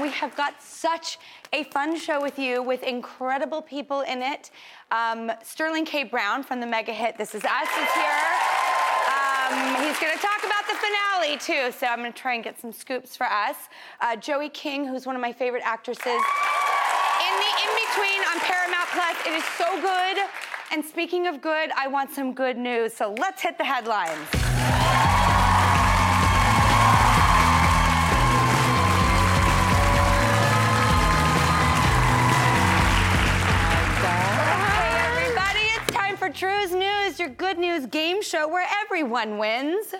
We have got such a fun show with you with incredible people in it. Um, Sterling K. Brown from the mega hit This Is Us is here. Um, he's going to talk about the finale, too, so I'm going to try and get some scoops for us. Uh, Joey King, who's one of my favorite actresses. In the in between on Paramount Plus, it is so good. And speaking of good, I want some good news, so let's hit the headlines. Drew's News, your good news game show where everyone wins.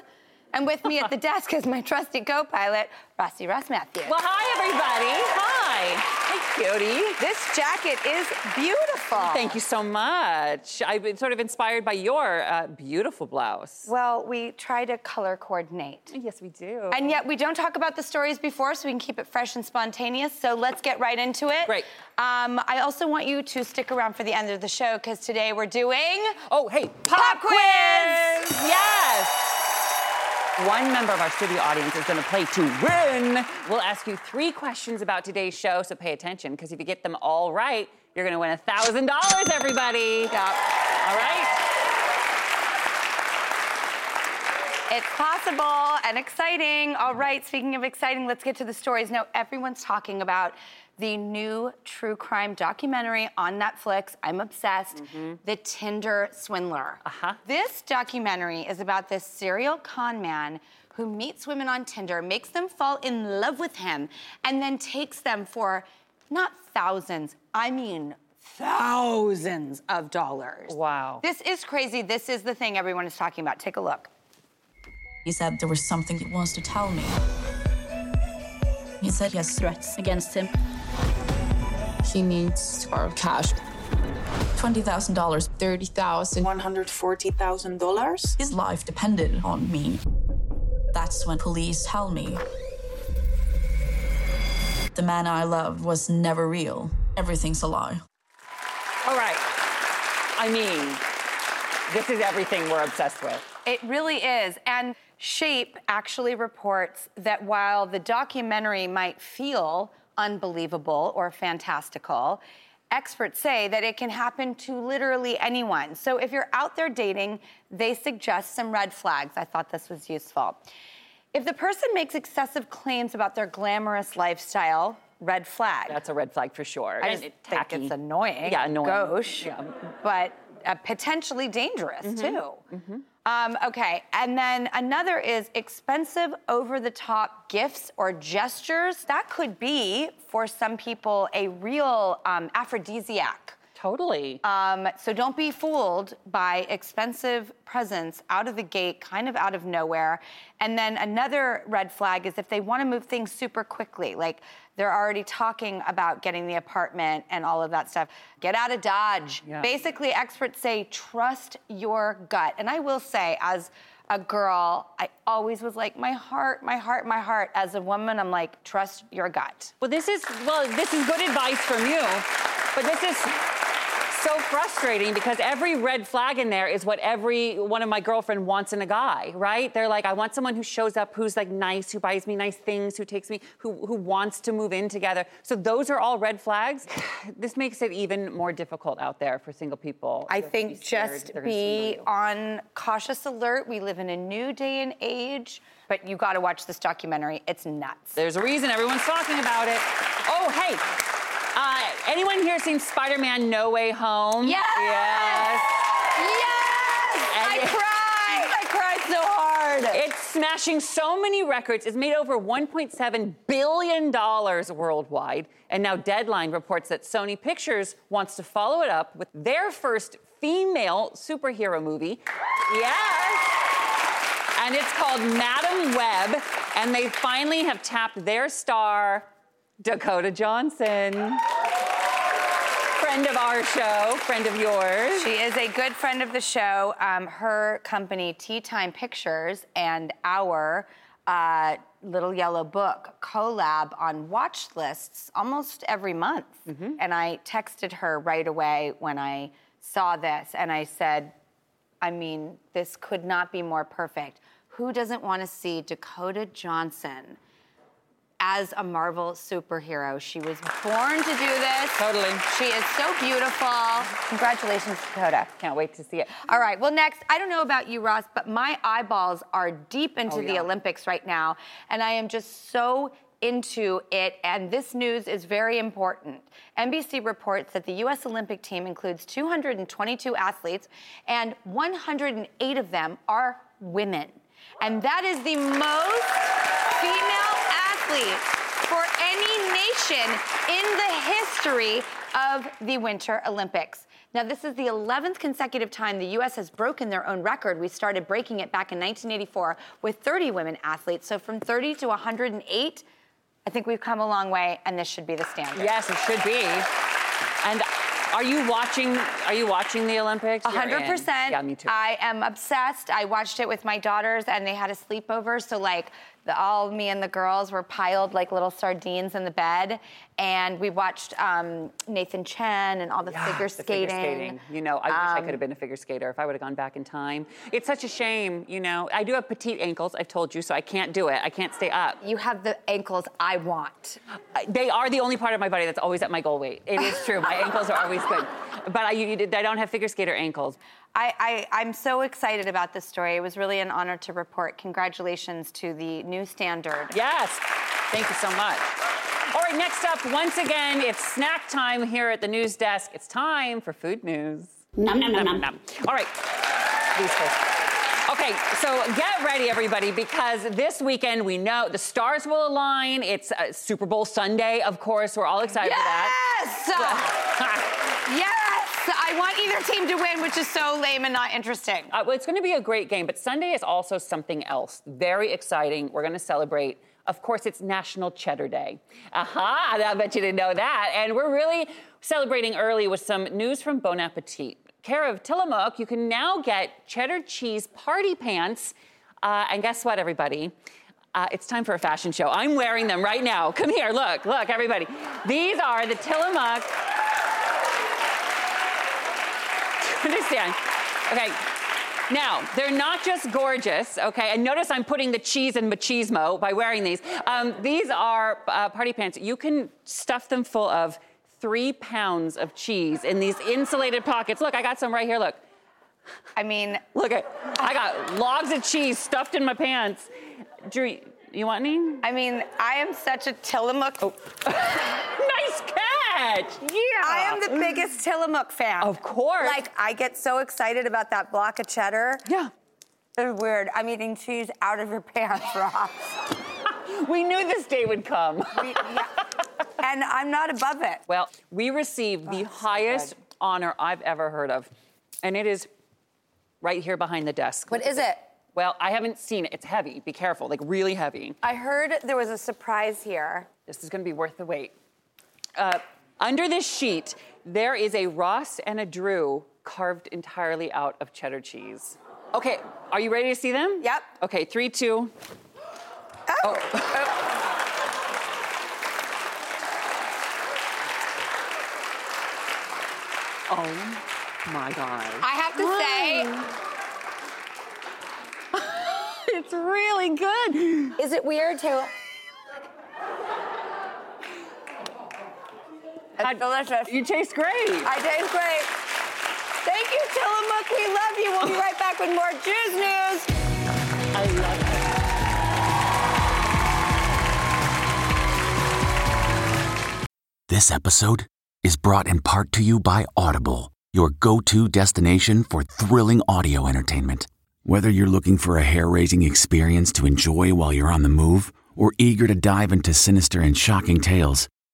And with me at the desk is my trusty co pilot, Rossi Ross Mathews. Well, hi, everybody. Hi. Cutie. this jacket is beautiful. Thank you so much. I've been sort of inspired by your uh, beautiful blouse. Well, we try to color coordinate. Yes, we do. And yet, we don't talk about the stories before, so we can keep it fresh and spontaneous. So let's get right into it. Great. Um, I also want you to stick around for the end of the show because today we're doing. oh, hey, Pop quiz! Yes. One member of our studio audience is going to play to win. We'll ask you three questions about today's show, so pay attention, because if you get them all right, you're going to win $1,000, everybody. All right? It's possible and exciting. All right, speaking of exciting, let's get to the stories. Now, everyone's talking about the new true crime documentary on Netflix. I'm obsessed. The Tinder Swindler. Uh-huh. This documentary is about this serial con man who meets women on Tinder, makes them fall in love with him, and then takes them for not thousands, I mean thousands of dollars. Wow. This is crazy. This is the thing everyone is talking about. Take a look. He said there was something he wants to tell me. He said he has threats against him. She needs our cash. $20,000. 30,000, $140,000. His life depended on me. That's when police tell me the man I loved was never real. Everything's a lie. All right. I mean, this is everything we're obsessed with. It really is. And Shape actually reports that while the documentary might feel unbelievable or fantastical, experts say that it can happen to literally anyone. So if you're out there dating, they suggest some red flags. I thought this was useful. If the person makes excessive claims about their glamorous lifestyle, red flag. That's a red flag for sure. I And just it- think tacky. it's annoying. Yeah, annoying. Gauche. Yeah. But uh, potentially dangerous Mm-hmm. too. Um, okay, and then another is expensive over the top gifts or gestures. That could be, for some people, a real um, aphrodisiac. Totally. Um, so don't be fooled by expensive presents out of the gate, kind of out of nowhere. And then another red flag is if they want to move things super quickly, like they're already talking about getting the apartment and all of that stuff. Get out of Dodge. Yeah. Basically, experts say trust your gut. And I will say, as a girl, I always was like, my heart, my heart, my heart. As a woman, I'm like, trust your gut. Well, this is well, this is good advice from you, but this is so frustrating because every red flag in there is what every one of my girlfriend wants in a guy, right? They're like, I want someone who shows up, who's like nice, who buys me nice things, who takes me, who, who wants to move in together. So those are all red flags. This makes it even more difficult out there for single people. I think just they're gonna swindle be on cautious alert. We live in a new day and age, but you got to watch this documentary. It's nuts. There's a reason everyone's talking about it. Oh, hey. Uh, anyone here seen Spider-Man No Way Home? Yes! Yes. Yes! I And- cried. I cried so hard. It's smashing so many records. It's made over $1.7 billion worldwide. And now Deadline reports that Sony Pictures wants to follow it up with their first female superhero movie. Yes. And it's called Madame Web. And they finally have tapped their star, Dakota Johnson. Friend of our show, friend of yours. She is a good friend of the show. Um, her company, Tea Time Pictures, and our uh, Little Yellow Book collab on watch lists almost every month. And I texted her right away when I saw this, and I said, I mean, this could not be more perfect. Who doesn't want to see Dakota Johnson as a Marvel superhero? She was born to do this. Totally. She is so beautiful. Congratulations, Dakota. Can't wait to see it. All right, well, next, I don't know about you, Ross, but my eyeballs are deep into Oh, the. Olympics right now, and I am just so into it, and this news is very important. NBC reports that the U.S. Olympic team includes 222 athletes, and 108 of them are women. And that is the most female athletes for any nation in the history of the Winter Olympics. Now, this is the 11th consecutive time the U.S. has broken their own record. We started breaking it back in 1984 with 30 women athletes. So from 30 to 108, I think we've come a long way, and this should be the standard. Yes, it should be. And are you watching? Are you watching the Olympics? hundred percent. Yeah, me too. I am obsessed. I watched it with my daughters, and they had a sleepover. So like, the, all me and the girls were piled like little sardines in the bed, and we watched um, Nathan Chen and all the figure The skating. You know, I wish I Um, could have been a figure skater if I would have gone back in time. It's such a shame, you know. I do have petite ankles, I've told you, so I can't do it. I can't stay up. You have the ankles I want. They are the only part of my body that's always at my goal weight. It is true. My ankles are always good. But I, I don't have figure skater ankles. I, I, I'm so excited about this story. It was really an honor to report. Congratulations to the new standard. Yes. Thank you so much. All right, next up, once again, it's snack time here at the news desk. It's time for food news. Nom, nom, nom, nom. Nom. All right, these first. Okay, so get ready, everybody, because this weekend we know the stars will align. It's uh, Super Bowl Sunday, of course. We're all excited Yes! for that. yes! Want either team to win, which is so lame and not interesting. Uh, well, it's going to be a great game, but Sunday is also something else. Very exciting. We're going to celebrate. Of course, it's National Cheddar Day. Aha! I bet you didn't know that. And we're really celebrating early with some news from Bon Appetit. Care of Tillamook, you can now get cheddar cheese party pants. Uh, and guess what, everybody? Uh, it's time for a fashion show. I'm wearing them right now. Come here, look, look, everybody. These are the Tillamook. Understand? Okay. Now, they're not just gorgeous, okay? And notice I'm putting the cheese in machismo by wearing these. Um, these are uh, party pants. You can stuff them full of three pounds of cheese in these insulated pockets. Look, I got some right here. Look. I mean, Look at, I got logs of cheese stuffed in my pants. Drew, you want any? I mean, I am such a Tillamook. nice catch. Yeah. I am the biggest Tillamook fan. Of course. Like, I get so excited about that block of cheddar. Yeah. It's weird. I'm eating cheese out of your pants, Ross. We knew this day would come. We- yeah. And I'm not above it. Well, we received the highest good. honor I've ever heard of, and it is right here behind the desk. What is it? Well, I haven't seen it. It's heavy. Be careful, like really heavy. I heard there was a surprise here. This is going to be worth the wait. Uh, under this sheet, there is a Ross and a Drew carved entirely out of cheddar cheese. Okay, are you ready to see them? Yep. Okay, three, two. Oh, oh. oh my God. I have to say, It's really good. is it weird to? It's delicious. You taste great. I taste great. Thank you, Tillamook. We love you. We'll be right back with more Drew's news. I love it. This episode is brought in part to you by Audible, your go to destination for thrilling audio entertainment. Whether you're looking for a hair raising experience to enjoy while you're on the move or eager to dive into sinister and shocking tales,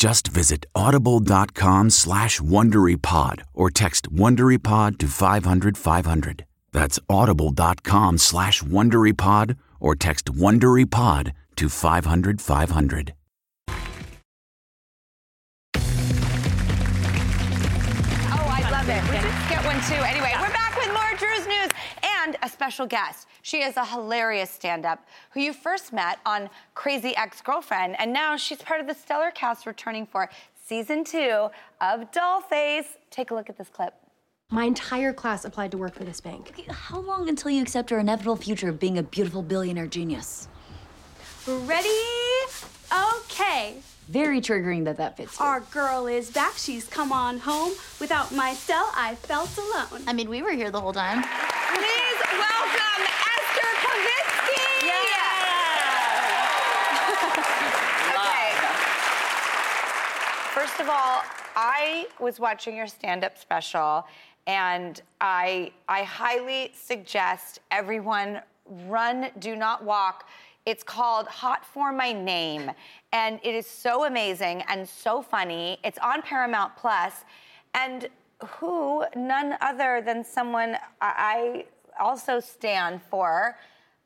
Just visit audible.com slash WonderyPod or text WonderyPod to 500 500. That's audible.com slash WonderyPod or text WonderyPod to 500 500. Oh, I love it. Just get one too. Anyway, and a special guest. She is a hilarious stand up who you first met on Crazy Ex Girlfriend, and now she's part of the stellar cast returning for season two of Dollface. Take a look at this clip. My entire class applied to work for this bank. How long until you accept your inevitable future of being a beautiful billionaire genius? Ready? Okay. Very triggering that that fits you. Our girl is back. She's come on home. Without my cell, I felt alone. I mean, we were here the whole time. Welcome Esther Povitsky. Yeah. okay. First of all, I was watching your stand-up special, and I I highly suggest everyone run, do not walk. It's called Hot for My Name, and it is so amazing and so funny. It's on Paramount Plus, and who, none other than someone I also stand for,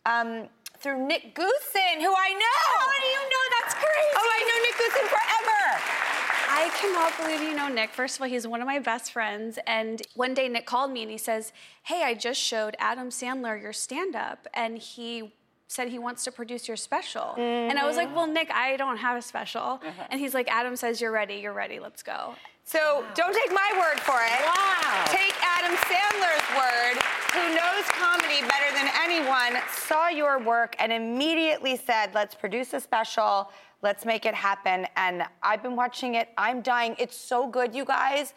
um, through Nick Goosen, who I know. How do you know? That's crazy. Oh, I know Nick Goosen forever. I cannot believe you know Nick. First of all, he's one of my best friends. And one day Nick called me and he says, Hey, I just showed Adam Sandler your stand up. And he said he wants to produce your special. And I was like, mm-hmm. Well, Nick, I don't have a special. Uh-huh. And he's like, Adam says, You're ready. You're ready. Let's go. So don't take my word for it. Wow. Take Adam Sandler's word, who knows comedy better than anyone, saw your work and immediately said, let's produce a special, let's make it happen. And I've been watching it, I'm dying. It's so good, you guys.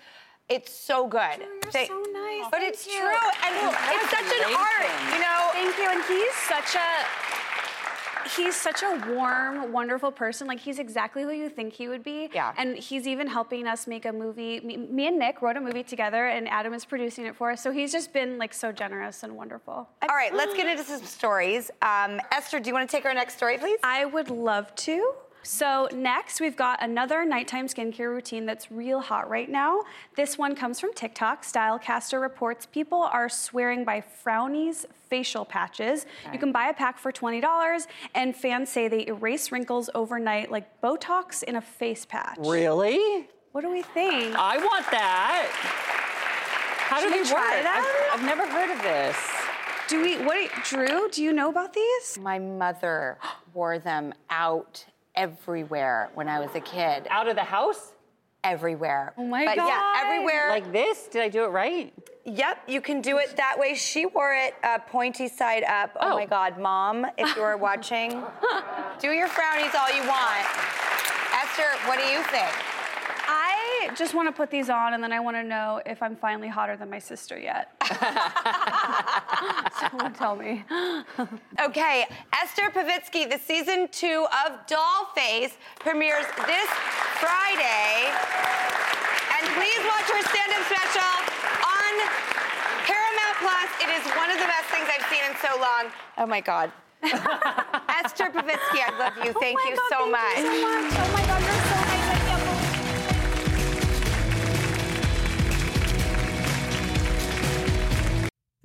It's so good. you're They- so nice. But Thank it's you. true. And it's such an art, you know. Thank you. And he's such a he's such a warm, wonderful person. Like he's exactly who you think he would be. Yeah. And he's even helping us make a movie. Me, me and Nick wrote a movie together, and Adam is producing it for us. So he's just been like so generous and wonderful. All right, let's get into some stories. Um, Esther, do you want to take our next story, please? I would love to. So, next, we've got another nighttime skincare routine that's real hot right now. This one comes from TikTok. Stylecaster reports people are swearing by Frownies facial patches. You can buy a pack for $20, and fans say they erase wrinkles overnight like Botox in a face patch. Really? What do we think? I want that. How Should do we they try work? that? I've, I've never heard of this. Do we, what, Drew, do you know about these? My mother wore them out everywhere when I was a kid. Out of the house? Everywhere. Oh my but yeah, everywhere. Like this? Did I do it right? Yep, you can do it that way. She wore it uh, pointy side up. Oh. Oh. my God, mom, if you are watching, do your frownies all you want. Esther, what do you think? I just want to put these on, and then I want to know if I'm finally hotter than my sister yet. Someone tell me. Okay, Esther Povitsky, the season two of Dollface premieres this Friday. And please watch her stand-up special on Paramount Plus. It is one of the best things I've seen in so long. Oh my God. Esther Povitsky, I love you. Oh thank oh you God, so thank much. You so much. Oh my God, you're so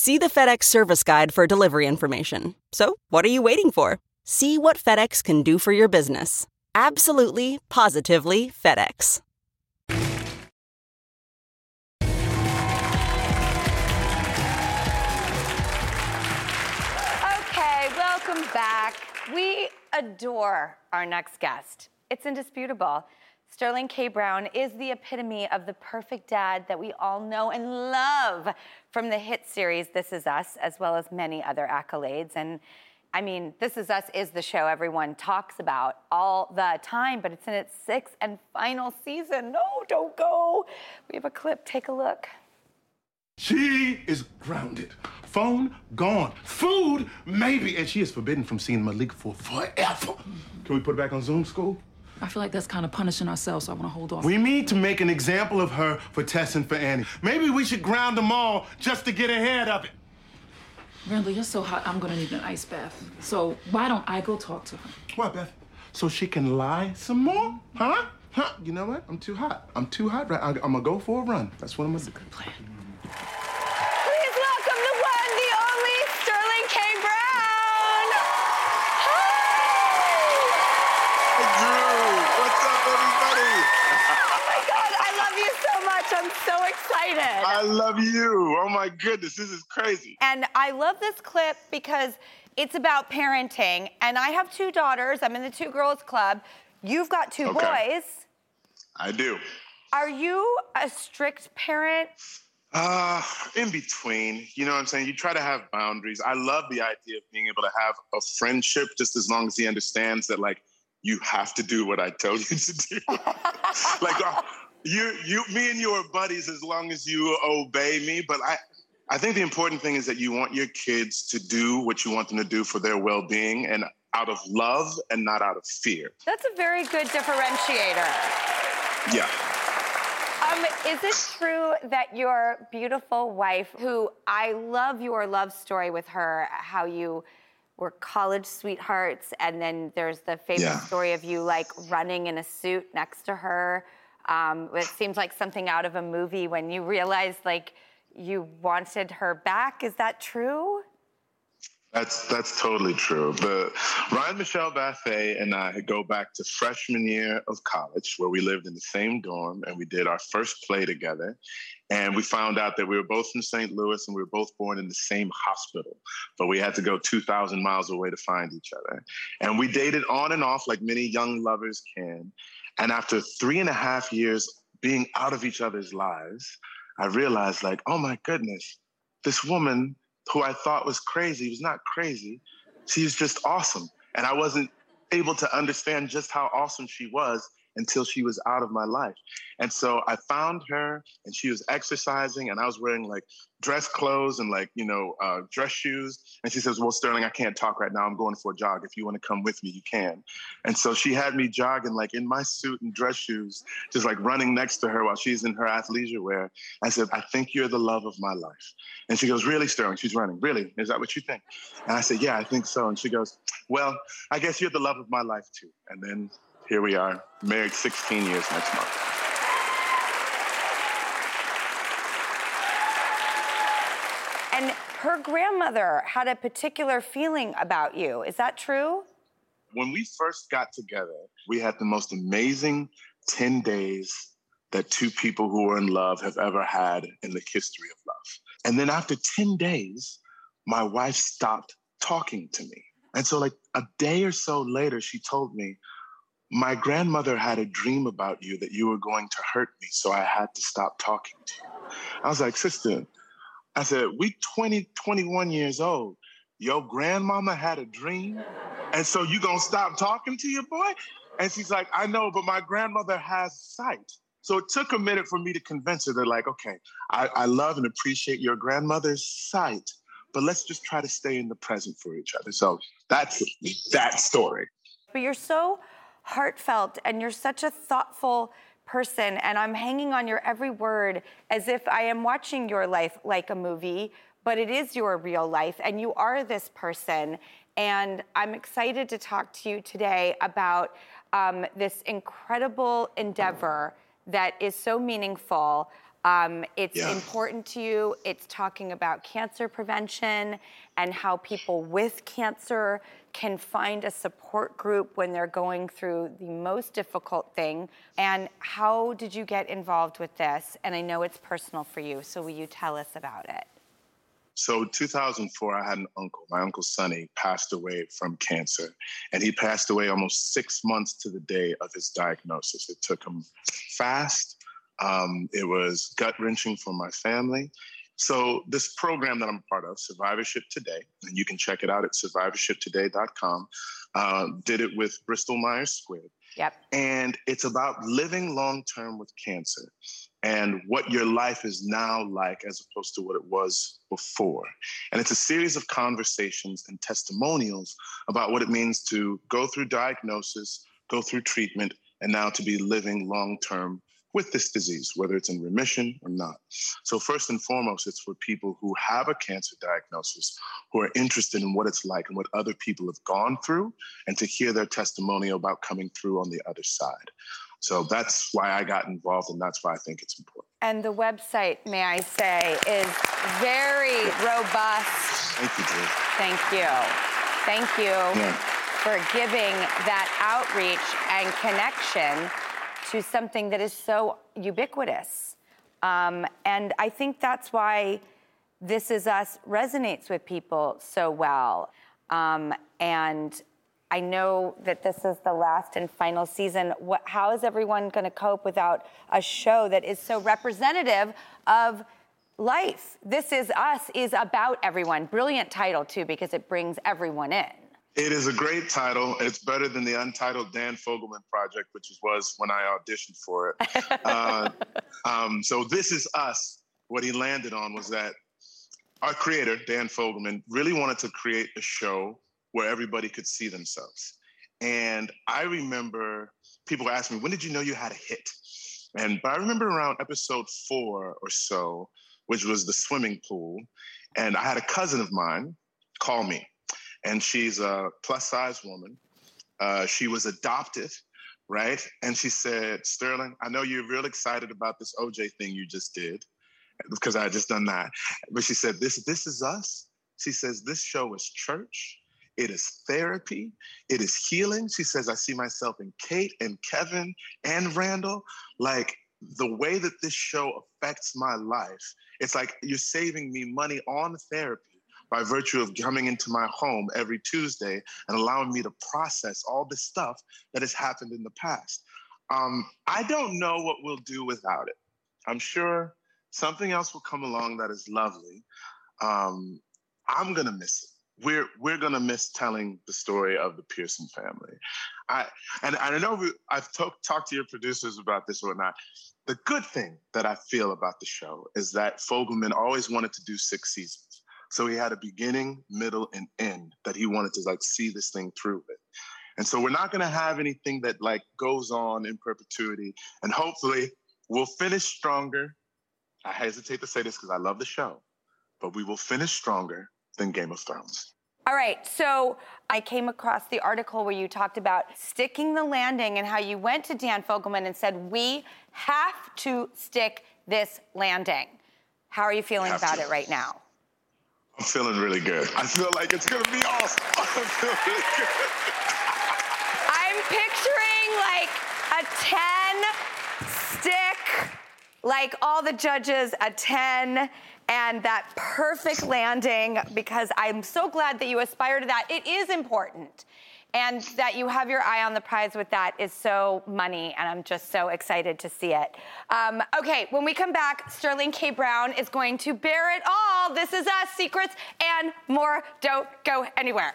See the FedEx service guide for delivery information. So, what are you waiting for? See what FedEx can do for your business. Absolutely, positively FedEx. Okay, welcome back. We adore our next guest. It's indisputable. Sterling K. Brown is the epitome of the perfect dad that we all know and love from the hit series This Is Us, as well as many other accolades. And I mean, This Is Us is the show everyone talks about all the time, but it's in its sixth and final season. No, don't go. We have a clip. Take a look. She is grounded. Phone gone. Food maybe, and she is forbidden from seeing Malik for forever. Can we put it back on Zoom school? I feel like that's kind of punishing ourselves, so I want to hold off. We need to make an example of her for Tess and for Annie. Maybe we should ground them all just to get ahead of it. Randall, you're so hot, I'm gonna need an ice bath. So why don't I go talk to her? What, Beth? So she can lie some more? Huh? Huh? You know what? I'm too hot. I'm too hot. Right? I'm, I'm gonna go for a run. That's what I'm gonna do. Good plan. Please welcome the one, the only Sterling K. Brown. What's up, everybody? Oh my God, I love you so much. I'm so I love you. Oh my goodness, this is crazy. And I love this clip because it's about parenting. And I have two daughters. I'm in the two girls club. You've got two Okay. boys. I do. Are you a strict parent? Uh, in between, you know what I'm saying? You try to have boundaries. I love the idea of being able to have a friendship just as long as he understands that, like, you have to do what I tell you to do. like, uh, you, you, me and you are buddies as long as you obey me. But I, I think the important thing is that you want your kids to do what you want them to do for their well-being and out of love and not out of fear. That's a very good differentiator. Yeah. Um, is it true that your beautiful wife, who I love your love story with her, how you were college sweethearts, and then there's the famous Yeah. story of you like running in a suit next to her. Um, it seems like something out of a movie when you realized like you wanted her back. Is that true? That's that's totally true. The Ryan Michelle Bathe and I go back to freshman year of college, where we lived in the same dorm and we did our first play together. And we found out that we were both from St. Louis and we were both born in the same hospital, but we had to go 2,000 miles away to find each other. And we dated on and off like many young lovers can. And after three and a half years being out of each other's lives, I realized, like, oh my goodness, this woman who I thought was crazy was not crazy. She was just awesome. And I wasn't able to understand just how awesome she was until she was out of my life. And so I found her and she was exercising and I was wearing like dress clothes and like, you know, uh, dress shoes. And she says, well, Sterling, I can't talk right now. I'm going for a jog. If you want to come with me, you can. And so she had me jogging like in my suit and dress shoes, just like running next to her while she's in her athleisure wear. I said, I think you're the love of my life. And she goes, really, Sterling? She's running. Really? Is that what you think? And I said, yeah, I think so. And she goes, well, I guess you're the love of my life too. And then here we are, married 16 years next month. And her grandmother had a particular feeling about you. Is that true? When we first got together, we had the most amazing 10 days that two people who were in love have ever had in the history of love. And then after 10 days, my wife stopped talking to me. And so, like a day or so later, she told me, My grandmother had a dream about you that you were going to hurt me, so I had to stop talking to you. I was like, Sister, I said, We 20, 21 years old. Your grandmama had a dream, and so you gonna stop talking to your boy? And she's like, I know, but my grandmother has sight. So it took a minute for me to convince her that, like, okay, I, I love and appreciate your grandmother's sight, but let's just try to stay in the present for each other. So that's that story. But you're so heartfelt and you're such a thoughtful person and I'm hanging on your every word as if I am watching your life like a movie, but it is your real life and you are this person. And I'm excited to talk to you today about um, this incredible endeavor that is so meaningful. Um, it's Yeah. important to you. It's talking about cancer prevention and how people with cancer can find a support group when they're going through the most difficult thing. And how did you get involved with this? And I know it's personal for you, so will you tell us about it? So 2004, I had an uncle. My uncle Sonny passed away from cancer, and he passed away almost six months to the day of his diagnosis. It took him fast. Um, it was gut wrenching for my family. So this program that I'm a part of, Survivorship Today, and you can check it out at survivorshiptoday.com, uh, did it with Bristol Myers Squibb. Yep. And it's about living long term with cancer and what your life is now like as opposed to what it was before. And it's a series of conversations and testimonials about what it means to go through diagnosis, go through treatment, and now to be living long term with this disease, whether it's in remission or not. So, first and foremost, it's for people who have a cancer diagnosis, who are interested in what it's like and what other people have gone through, and to hear their testimonial about coming through on the other side. So, that's why I got involved, and that's why I think it's important. And the website, may I say, is very robust. Thank you, Drew. Thank you. Thank you Yeah. for giving that outreach and connection to something that is so ubiquitous. Um, and I think that's why This Is Us resonates with people so well. Um, and I know that this is the last and final season. What, how is everyone going to cope without a show that is so representative of life? This Is Us is about everyone. Brilliant title, too, because it brings everyone in. It is a great title. It's better than the untitled Dan Fogelman project, which was when I auditioned for it. uh, um, so this is us. What he landed on was that our creator, Dan Fogelman, really wanted to create a show where everybody could see themselves. And I remember people ask me, when did you know you had a hit? And but I remember around episode four or so, which was the swimming pool, and I had a cousin of mine call me and she's a plus size woman. Uh, she was adopted, right? And she said, Sterling, I know you're real excited about this OJ thing you just did because I just done that. But she said, This, this is us. She says, This show is church. It is therapy. It is healing. She says, I see myself in Kate and Kevin and Randall. Like the way that this show affects my life, it's like you're saving me money on therapy by virtue of coming into my home every Tuesday and allowing me to process all the stuff that has happened in the past. Um, I don't know what we'll do without it. I'm sure something else will come along that is lovely. Um, I'm gonna miss it. We're we're gonna miss telling the story of the Pearson family. I and, I know we, I've talked to your producers about this or not. The good thing that I feel about the show is that Fogelman always wanted to do six seasons. So he had a beginning, middle, and end that he wanted to like see this thing through with. And so we're not gonna have anything that like goes on in perpetuity. And hopefully we'll finish stronger. I hesitate to say this because I love the show, but we will finish stronger than Game of Thrones. All right, so I came across the article where you talked about sticking the landing and how you went to Dan Fogelman and said, We have to stick this landing. How are you feeling about to. it right now? I'm feeling really good. I feel like it's gonna be awesome. I feel really good. I'm picturing like a 10 stick, like all the judges, a 10, and that perfect landing because I'm so glad that you aspire to that. It is important. And that you have your eye on the prize with that is so money, and I'm just so excited to see it. Um, okay, when we come back, Sterling K. Brown is going to bear it all. This is us, secrets and more. Don't go anywhere.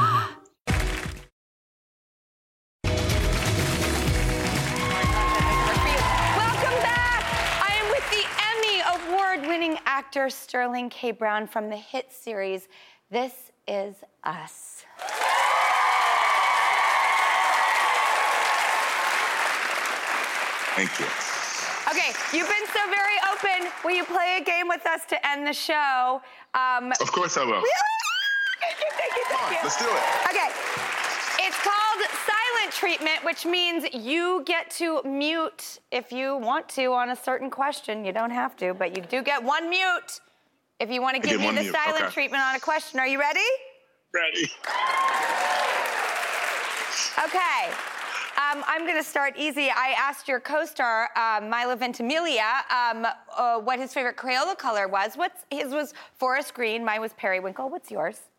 Actor Sterling K. Brown from the hit series This Is Us. Thank you. Okay, you've been so very open. Will you play a game with us to end the show? Um, Of course I will. Really? Thank you, thank you, thank you. Let's do it. Okay. It's called silent treatment, which means you get to mute if you want to on a certain question. You don't have to, but you do get one mute if you want to give me the mute, silent okay. treatment on a question. Are you ready? Ready. Okay. Um, I'm going to start easy. I asked your co-star, uh, Milo Ventimiglia, um, uh, what his favorite Crayola color was. What's his was forest green. Mine was periwinkle. What's yours?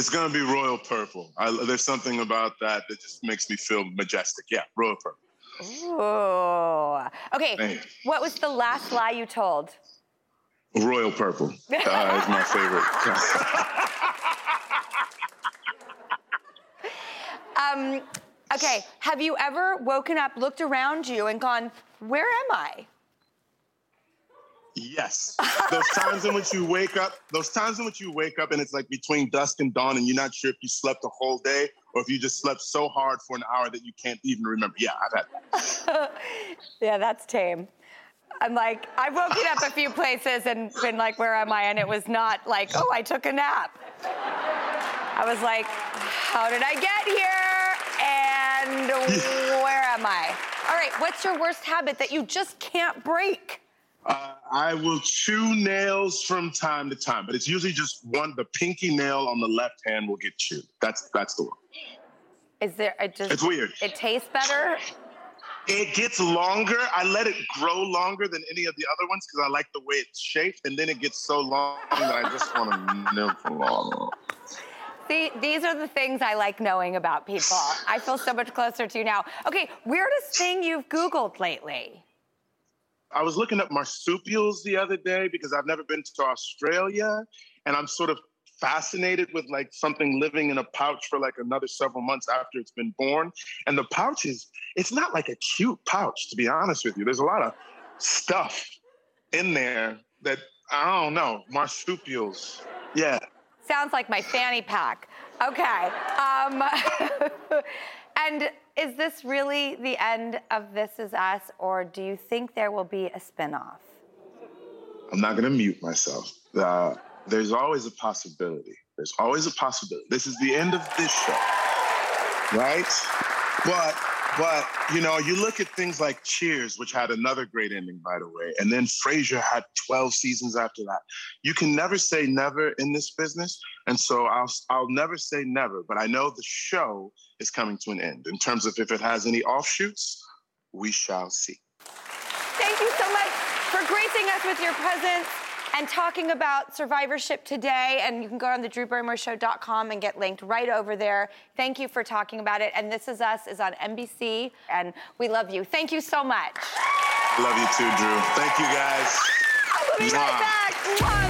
It's gonna be royal purple. I, there's something about that that just makes me feel majestic. Yeah, royal purple. Ooh. Okay. Thank What was the last lie you told? Royal purple uh, is my favorite. Um, okay. Have you ever woken up, looked around you, and gone, "Where am I?" Yes. Those times in which you wake up, those times in which you wake up and it's like between dusk and dawn and you're not sure if you slept the whole day or if you just slept so hard for an hour that you can't even remember. Yeah, I've had that. yeah, that's tame. I'm like, I've woken up a few places and been like, where am I? And it was not like, oh, I took a nap. I was like, how did I get here? And where am I? All right, what's your worst habit that you just can't break? Uh, I will chew nails from time to time, but it's usually just one. The pinky nail on the left hand will get chewed. That's that's the one. Is there, it just, It's weird. It tastes better? It gets longer. I let it grow longer than any of the other ones because I like the way it's shaped, and then it gets so long that I just want to nibble on it. See, these are the things I like knowing about people. I feel so much closer to you now. Okay, weirdest thing you've Googled lately? I was looking at marsupials the other day because I've never been to Australia, and I'm sort of fascinated with like something living in a pouch for like another several months after it's been born. And the pouch is, it's not like a cute pouch, to be honest with you. There's a lot of stuff in there that I don't know, marsupials. Yeah. Sounds like my fanny pack. Okay. Um, and is this really the end of This Is Us, or do you think there will be a spinoff? I'm not going to mute myself. Uh, there's always a possibility. There's always a possibility. This is the end of this show, right? But, but you know, you look at things like Cheers, which had another great ending, by the way, and then Frasier had 12 seasons after that. You can never say never in this business, and so I'll I'll never say never. But I know the show is coming to an end. In terms of if it has any offshoots, we shall see. Thank you so much for gracing us with your presence and talking about survivorship today. And you can go on the drewbarrymoreshow.com and get linked right over there. Thank you for talking about it. And This Is Us is on NBC, and we love you. Thank you so much. Love you too, Drew. Thank you, guys. We'll be right back.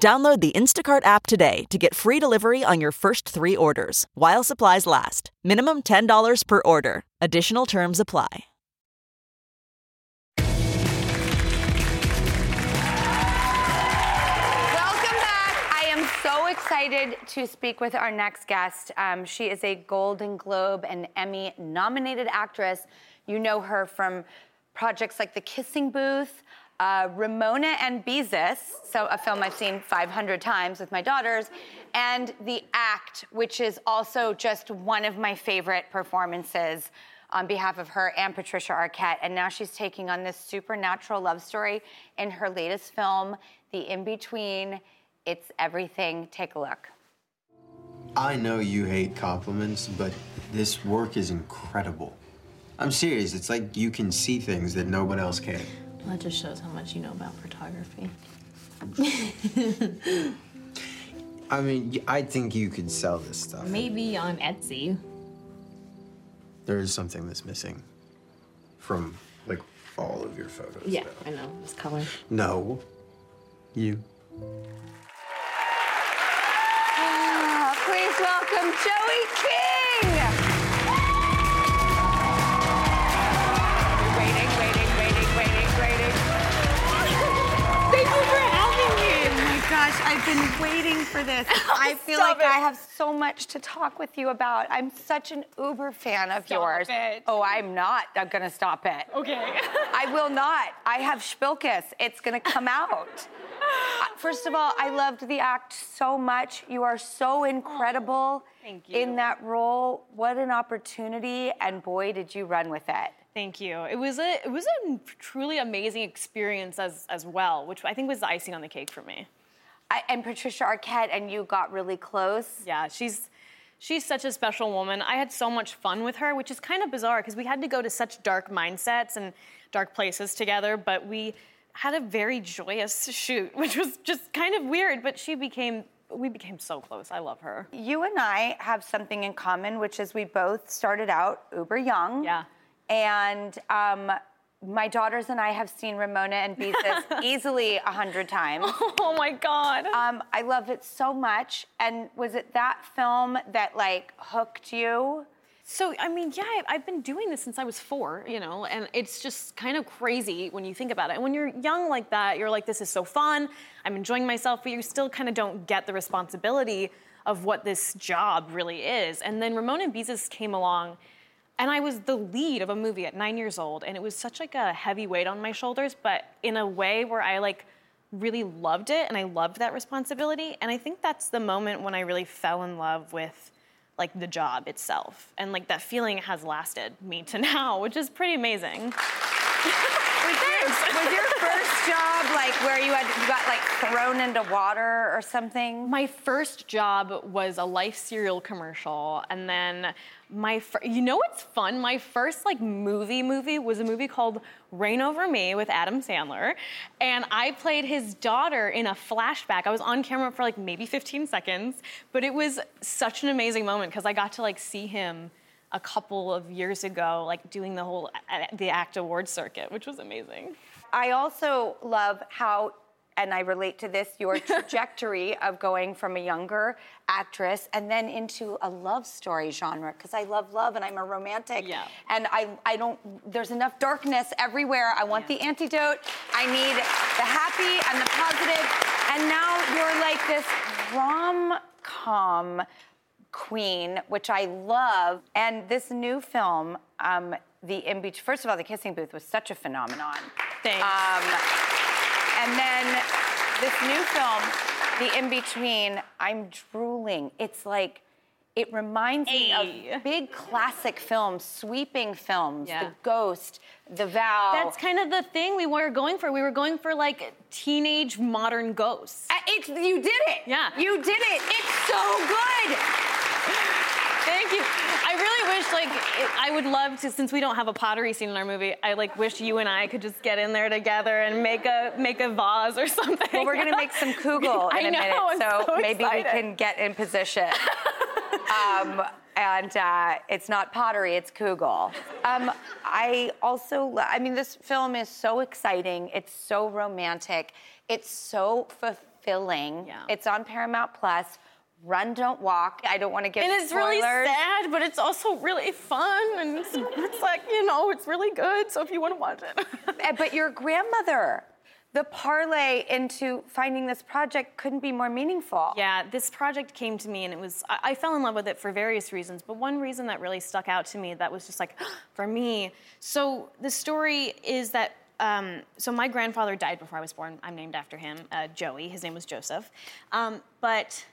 Download the Instacart app today to get free delivery on your first three orders while supplies last. Minimum $10 per order. Additional terms apply. Welcome back. I am so excited to speak with our next guest. Um, she is a Golden Globe and Emmy nominated actress. You know her from projects like The Kissing Booth, uh, Ramona and Beezus, so a film I've seen 500 times with my daughters, and The Act, which is also just one of my favorite performances on behalf of her and Patricia Arquette. And now she's taking on this supernatural love story in her latest film, The In Between. It's everything. Take a look. I know you hate compliments, but this work is incredible. I'm serious. It's like you can see things that no one else can. Well, that just shows how much you know about photography. I mean, I think you could sell this stuff. Maybe on Etsy. There is something that's missing from like all of your photos. Yeah, I know. It's color. No. You. Ah, please welcome Joey King. Been waiting for this. I feel like I have so much to talk with you about. I'm such an uber fan of Stop yours. it. Oh, I'm not uh, gonna stop it. Okay. I will not. I have shpilkes. It's gonna come out. Uh, First of all, I loved the act so much. You are so incredible Thank in that role. What an opportunity, and boy, did you run with it. Thank you. It was a it was a truly amazing experience as as well, which I think was the icing on the cake for me. I, and Patricia Arquette and you got really close. Yeah, she's she's such a special woman. I had so much fun with her, which is kind of bizarre because we had to go to such dark mindsets and dark places together, but we had a very joyous shoot, which was just kind of weird, but she became we became so close. I love her. You and I have something in common, which is we both started out uber young. Yeah. And um, my daughters and I have seen Ramona and Beezus easily a hundred times. Oh my God. Um, I love it so much. And was it that film that like hooked you? So, I mean, yeah, I've been doing this since I was four, you know, and it's just kind of crazy when you think about it. And when you're young like that, you're like, this is so fun, I'm enjoying myself, but you still kind of don't get the responsibility of what this job really is. And then Ramona and Beezus came along, and I was the lead of a movie at nine years old, and it was such like a heavy weight on my shoulders, but in a way where I like really loved it, and I loved that responsibility. And I think that's the moment when I really fell in love with like the job itself. And like that feeling has lasted me to now, which is pretty amazing. Was your, was your first job like where you had you got like thrown into water or something? My first job was a life cereal commercial, and then my fir- you know what's fun? My first like movie movie was a movie called Reign Over Me with Adam Sandler, and I played his daughter in a flashback. I was on camera for like maybe 15 seconds, but it was such an amazing moment because I got to like see him a couple of years ago, like doing the whole uh, uh, the act award circuit, which was amazing. I also love how, and I relate to this, your trajectory of going from a younger actress and then into a love story genre, because I love love and I'm a romantic. Yeah. And I, I don't, there's enough darkness everywhere. I want the antidote. I need the happy and the positive. And now you're like this rom com queen, which I love. And this new film, um, the in between. First of all, the kissing booth was such a phenomenon. Thanks. Um, and then this new film, the in between. I'm drooling. It's like. It reminds me Hey. of big classic films, sweeping films, Yeah. The Ghost, The Vow. That's kind of the thing we were going for. We were going for like teenage modern ghosts. Uh, It's you did it. Yeah. You did it. It's so good. Thank you. I really wish, like, it, I would love to, since we don't have a pottery scene in our movie. I like wish you and I could just get in there together and make a make a vase or something. Well, we're gonna make some kugel in I a know, minute, I'm so, so maybe we can get in position. um, and uh, it's not pottery; it's kugel. Um, I also, I mean, this film is so exciting. It's so romantic. It's so fulfilling. Yeah. It's on Paramount Plus. Run, don't walk. I don't want to give And it's spoilers. really sad, but it's also really fun, and it's, it's like you know, it's really good. So if you want to watch it, Uh, but your grandmother the parlay into finding this project couldn't be more meaningful. Yeah, this project came to me and it was, I, I fell in love with it for various reasons, but one reason that really stuck out to me that was just like, for me. So the story is that, um, so my grandfather died before I was born. I'm named after him, uh, Joey. His name was Joseph. Um, but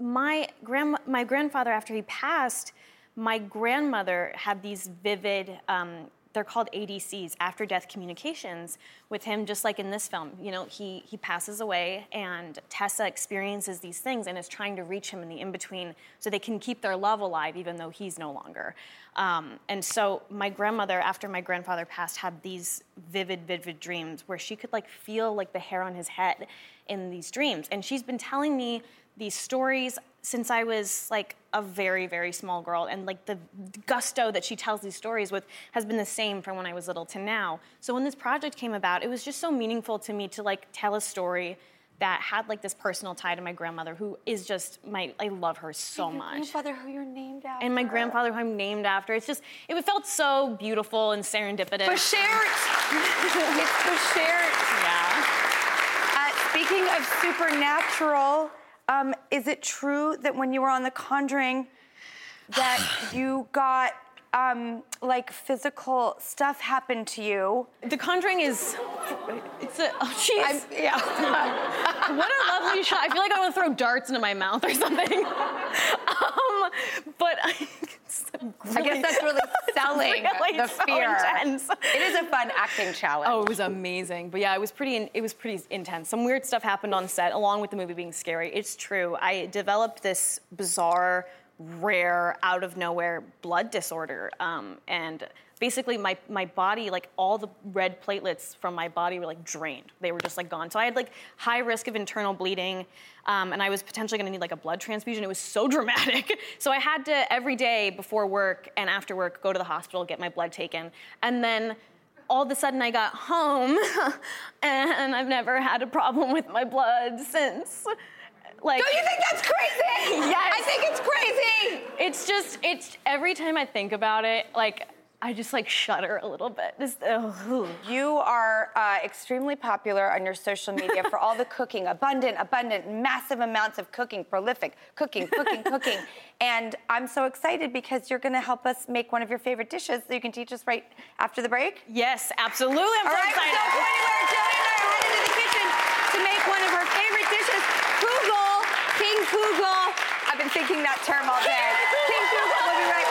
my grand my grandfather after he passed my grandmother had these vivid um, they're called adcs after death communications with him just like in this film. You know he he passes away and tessa experiences these things and is trying to reach him in the in-between so they can keep their love alive even though he's no longer. Um, and so my grandmother after my grandfather passed had these vivid vivid dreams where she could like feel like the hair on his head in these dreams. And she's been telling me these stories since I was like a very, very small girl. And like the gusto that she tells these stories with has been the same from when I was little to now. So when this project came about, it was just so meaningful to me to like tell a story that had like this personal tie to my grandmother who is just my I love her so Your much. grandfather who you're named after. And my grandfather who I'm named after. It's just it felt so beautiful and serendipitous. Bashert. it's Bashert. Yeah. Uh, speaking of supernatural, um, is it true that when you were on The Conjuring, that you got um, like physical stuff happened to you? The Conjuring is. It's a. Oh, jeez. Yeah. what a lovely shot. I feel like I want to throw darts into my mouth or something. um, but I, I guess that's really selling really the so fear. intense. It is a fun acting challenge. Oh, it was amazing. But yeah, it was pretty. in- It was pretty intense. Some weird stuff happened on set, along with the movie being scary. It's true. I developed this bizarre, rare, out of nowhere blood disorder, um, and basically my my body, like all the red platelets from my body, were like drained. They were just like gone. So I had like high risk of internal bleeding. Um, and I was potentially going to need like a blood transfusion. It was so dramatic. So I had to every day before work and after work go to the hospital get my blood taken, and then all of a sudden I got home and I've never had a problem with my blood since. Like, Don't you think that's crazy? Yes. I think it's crazy. It's just, it's every time I think about it, like, I just like shudder a little bit. Just, ugh. You are uh, extremely popular on your social media for all the cooking, abundant, abundant, massive amounts of cooking, prolific cooking, cooking, cooking. And I'm so excited because you're going to help us make one of your favorite dishes that you can teach us right after the break. Yes, absolutely. I'm All so right, excited. so point where Jillian and I are headed to the kitchen to make one of her favorite dishes, Kugel, King Kugel. I've been thinking that term all day. King Kugel, we'll be right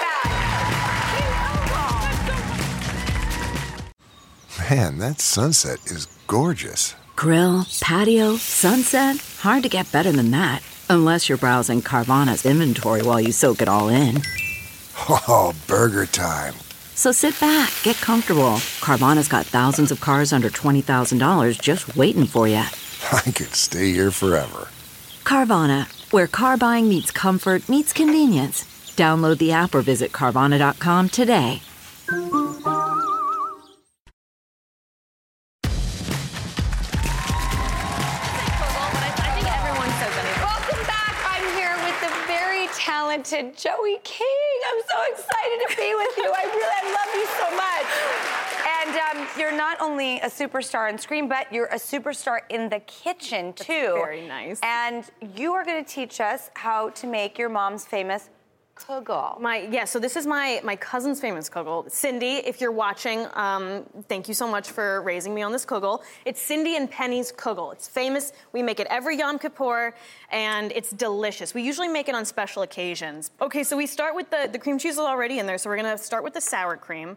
back. Man, that sunset is gorgeous. Grill, patio, sunset. Hard to get better than that. Unless you're browsing Carvana's inventory while you soak it all in. Oh, burger time. So sit back, get comfortable. Carvana's got thousands of cars under $20,000 just waiting for you. I could stay here forever. Carvana, where car buying meets comfort, meets convenience. Download the app or visit Carvana.com today. Welcome back. I'm here with the very talented Joey King. I'm so excited to be with you. I really I love you so much. And um, you're not only a superstar on screen, but you're a superstar in the kitchen too. very nice. And you are going to teach us how to make your mom's famous kugel. My yeah, so this is my my cousin's famous kugel. Cindy, if you're watching, um, thank you so much for raising me on this kugel. It's Cindy and Penny's kugel. It's famous. We make it every Yom Kippur, and it's delicious. We usually make it on special occasions. Okay, so we start with the the cream cheese is already in there, so we're gonna start with the sour cream.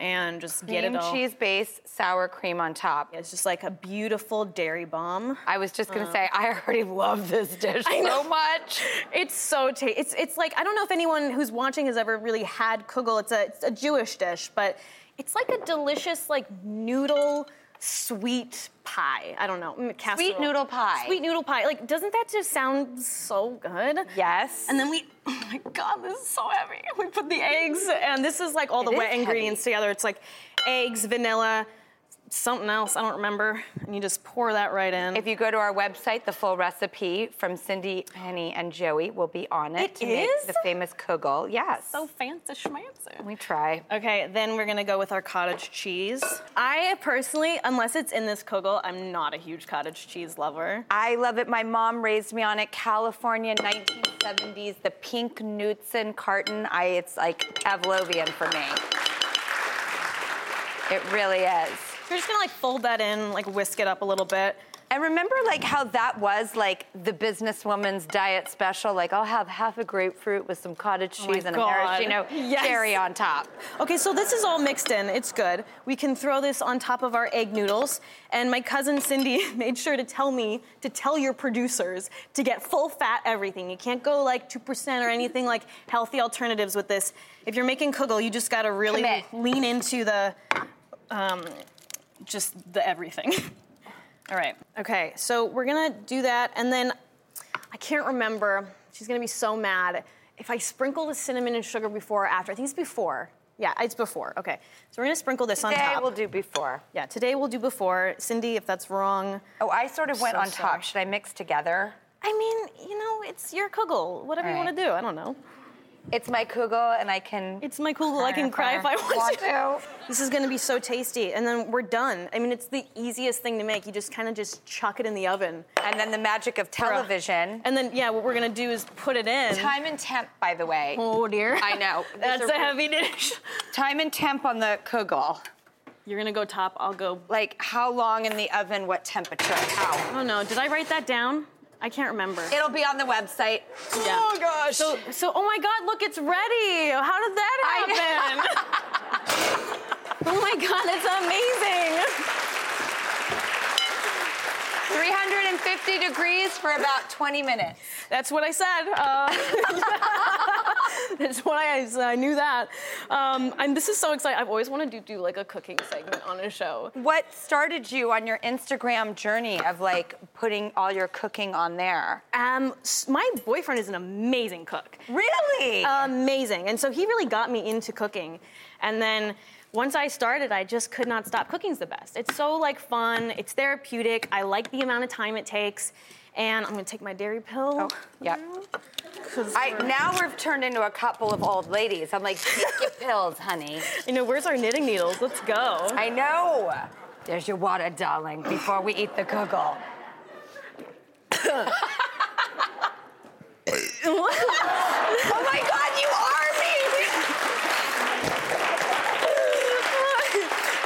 And just get Cream it all. cheese base, sour cream on top. It's just like a beautiful dairy bomb. I was just gonna Uh, say, I already love this dish so much. It's so tasty. It's it's like I don't know if anyone who's watching has ever really had kugel. It's a it's a Jewish dish, but it's like a delicious like noodle sweet pie. I don't know. mm, casserole. noodle pie. Sweet noodle pie. Like doesn't that just sound so good? Yes. And then we oh my god, this is so heavy. We put the eggs and this is like all the It wet ingredients together. It's like eggs, vanilla, something else. I don't remember. And you just pour that right in. If you go to our website, the full recipe from Cindy, Penny, and Joey will be on it, It to make the famous kugel. Yes. So fancy schmancy. We try. Okay, then we're gonna go with our cottage cheese. I personally, unless it's in this kugel, I'm not a huge cottage cheese lover. I love it. My mom raised me on it. California, 1970s, the pink Knudsen carton. I, it's like Pavlovian for me. It really is. You're just gonna like fold that in, like whisk it up a little bit. And remember, like how that was like the businesswoman's diet special. Like I'll have half a grapefruit with some cottage Oh cheese and a maraschino Yes. cherry on top. Okay, so this is all mixed in. It's good. We can throw this on top of our egg noodles. And my cousin Cindy made sure to tell me to tell your producers to get full fat everything. You can't go like 2% or anything like healthy alternatives with this. If you're making kugel, you just gotta really Commit. lean into the, um, just the everything. all right. Okay, so we're gonna do that. And then I can't remember. She's gonna be so mad. If I sprinkle the cinnamon and sugar before or after, I think it's before. Yeah, it's before. Okay. So we're gonna sprinkle this on top. Today we'll do before. Yeah, today we'll do before. Cindy, if that's wrong. Oh, I sort of went So on sorry. top. Should I mix together? I mean, you know, it's your kugel. Whatever All you want to do. I don't know. It's my kugel, and I can. It's my kugel. I can cry if I want, to. This is gonna be so tasty, and then we're done. I mean, it's the easiest thing to make. You just kind of just chuck it in the oven. And then the magic of television. And then, yeah, what we're gonna do is put it in. Time and temp, by the way. Oh dear. I know. That's These a heavy dish. Time and temp on the kugel. You're gonna go top. I'll go. Like how long in the oven? What temperature? How? Oh no, did I write that down? I can't remember. It'll be on the website. Yeah. Oh gosh. So, so, oh my God, look, it's ready. How did that happen? oh my God, it's amazing. 350 degrees for about 20 minutes. That's what I said. Uh, that's what I, I knew that. Um, and this is so exciting. I've always wanted to do like a cooking segment on a show. What started you on your Instagram journey of like putting all your cooking on there? Um, my boyfriend is an amazing cook. Really? Amazing. And so he really got me into cooking. And then once I started, I just could not stop. Cooking's the best. It's so like fun. It's therapeutic. I like the amount of time it takes. And I'm gonna take my dairy pill. Oh, yep. I, now we've turned into a couple of old ladies. I'm like, take your pills, honey. You know, where's our knitting needles? Let's go. I know. There's your water, darling, before we eat the kugel. oh my God, you are me!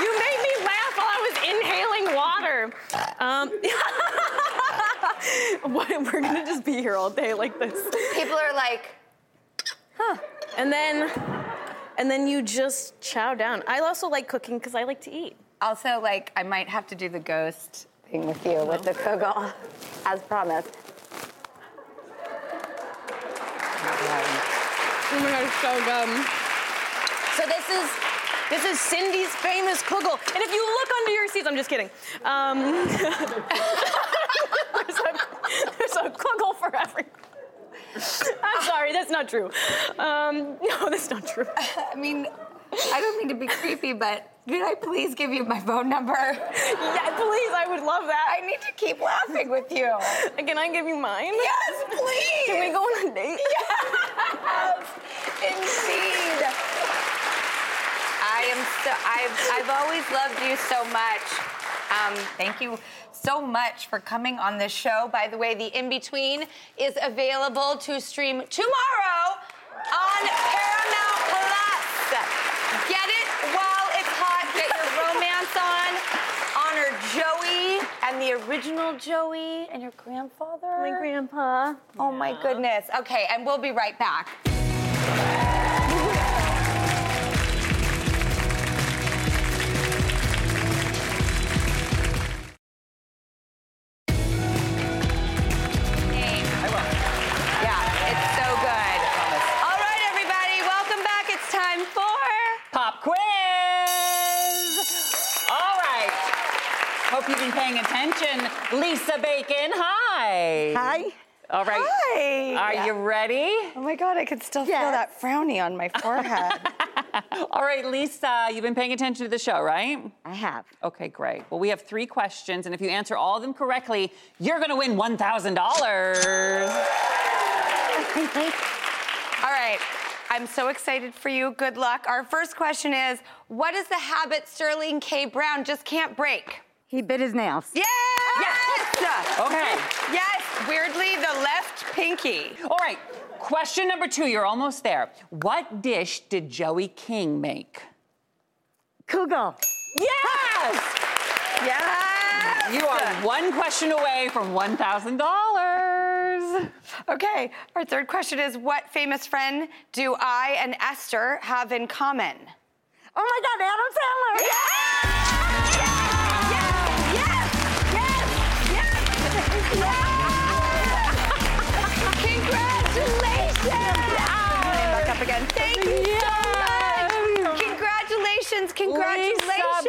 you made me laugh while I was inhaling water. Um, what- we're gonna just be here all day like this. People are like, huh. And then, and then you just chow down. I also like cooking because I like to eat. Also, like, I might have to do the ghost thing with you with the kugel, as promised. Oh my god, it's so good. So this is this is Cindy's famous kugel. And if you look under your seats, I'm just kidding. Um, there's, a, there's a kugel for everyone. I'm sorry, that's not true. Um, no, that's not true. I mean, I don't mean to be creepy, but could I please give you my phone number? Yeah, please, I would love that. I need to keep laughing with you. Can I give you mine? Yes, please. Can we go on a date? Yes, indeed. So. I've I've always loved you so much. Um, thank you so much for coming on this show. By the way, the in between is available to stream tomorrow on Paramount Plus. Get it while it's hot. Get your romance on. Honor Joey and the original Joey and your grandfather. My grandpa. Oh my goodness. Okay, and we'll be right back. All right. Hi. Are you ready? Oh my God, I can still feel that frowny on my forehead. All right, Lisa, you've been paying attention to the show, right? I have. Okay, great. Well, we have three questions, and if you answer all of them correctly, you're going to win $1,000. All right. I'm so excited for you. Good luck. Our first question is What is the habit Sterling K. Brown just can't break? He bit his nails. Yes! Yes! Okay. Yes, weirdly, the left pinky. All right, question number two. You're almost there. What dish did Joey King make? Kugel. Yes! Yes! You are one question away from $1,000. Okay, our third question is What famous friend do I and Esther have in common? Oh my God, Adam Sandler. Back Congratulations. Lisa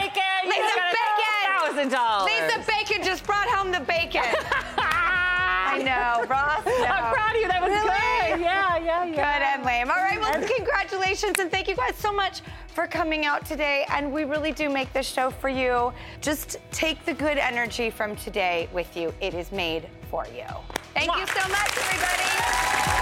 Bacon, you Lisa Bacon. $1,000. Lisa Bacon just brought home the bacon. I know, Ross. No. I'm proud of you. That was Really? good. Yeah, yeah, yeah. Good and lame. All right, well, congratulations and thank you guys so much for coming out today. And we really do make this show for you. Just take the good energy from today with you. It is made for you. Thank you so much, everybody.